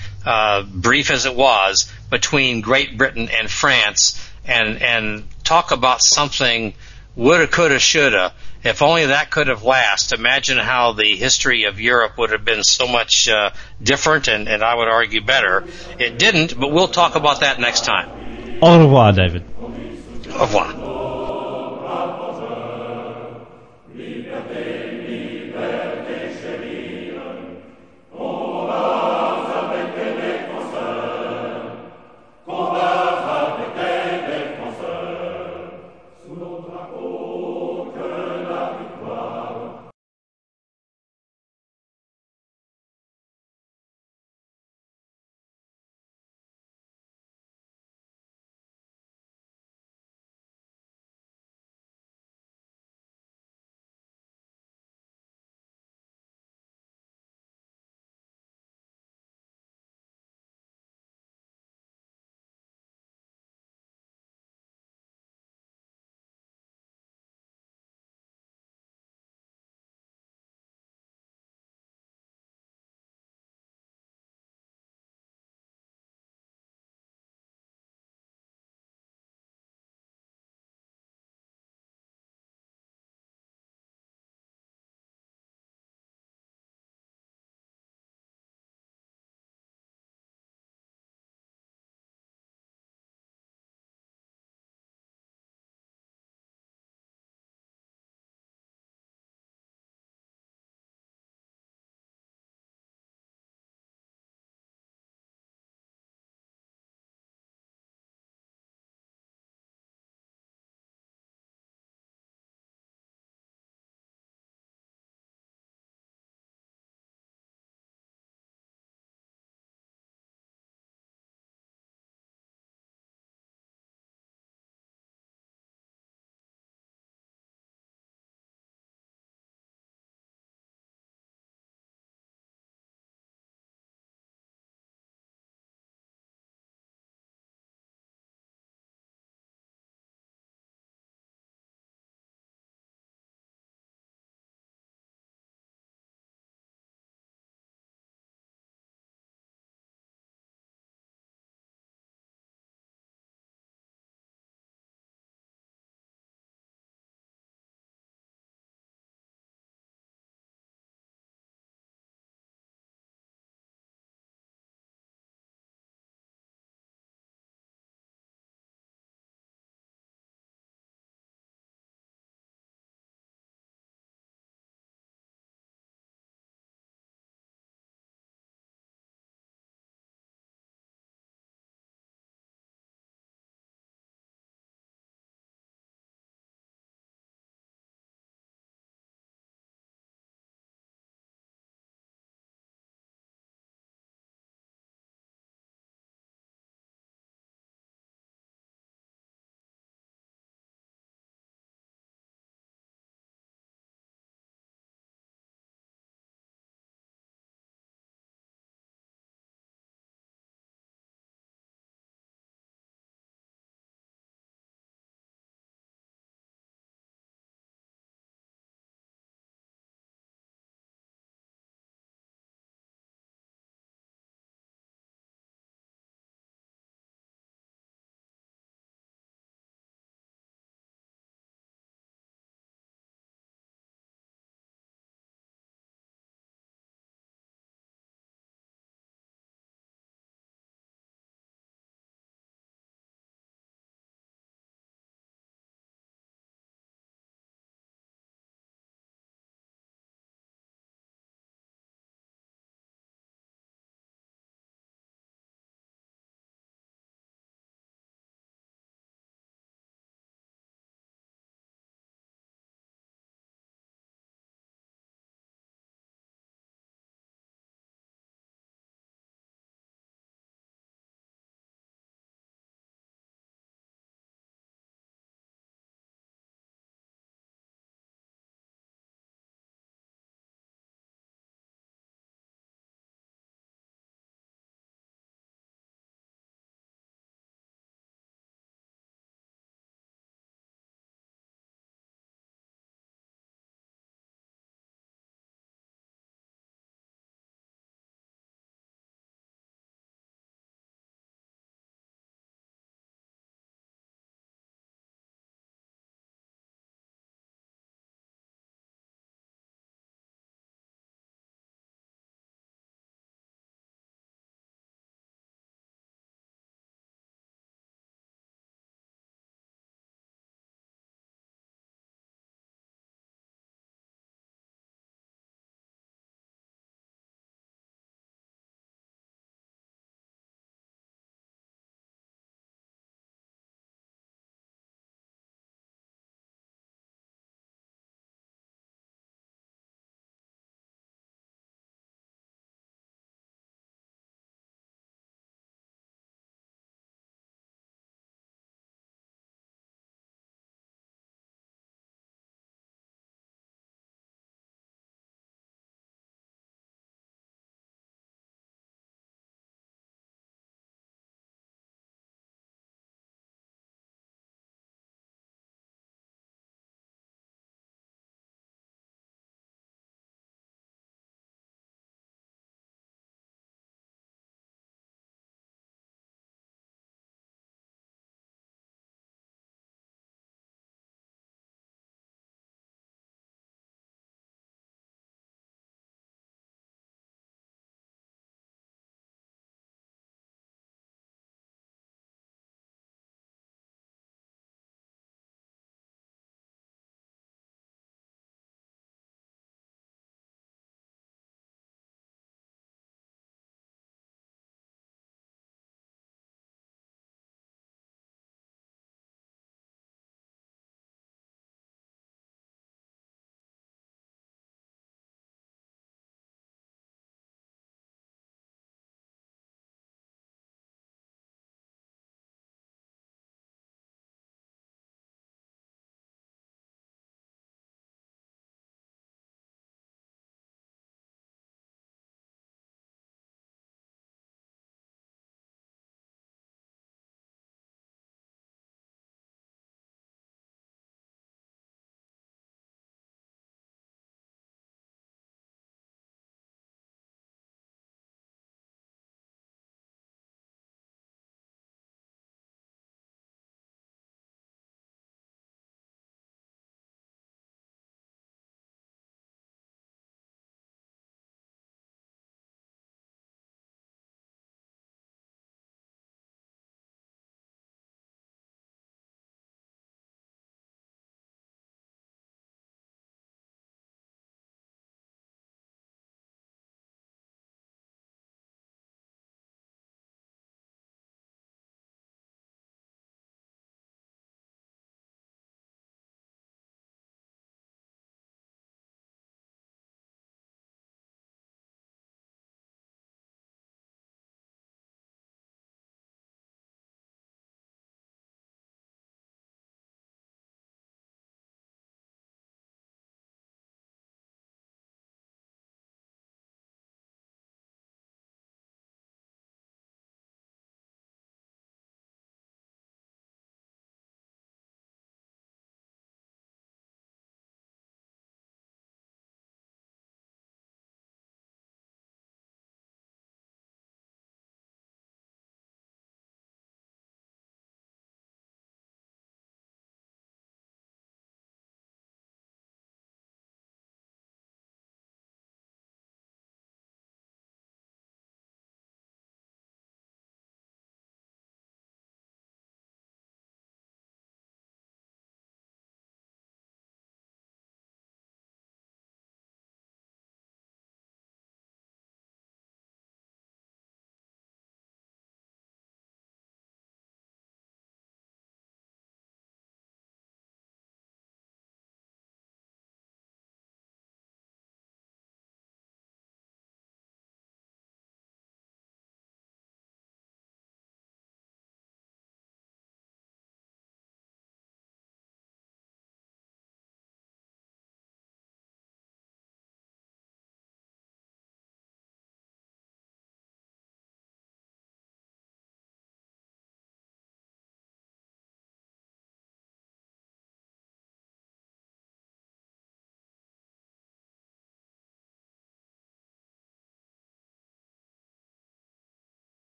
brief as it was, between Great Britain and France, and and talk about something woulda, coulda, shoulda. If only that could have lasted. Imagine how the history of Europe would have been so much uh, different, and, and I would argue better. It didn't, but we'll talk about that next time. Au revoir, David. Au revoir.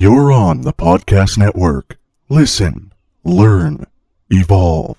You're on the Podcast Network. Listen, learn, evolve.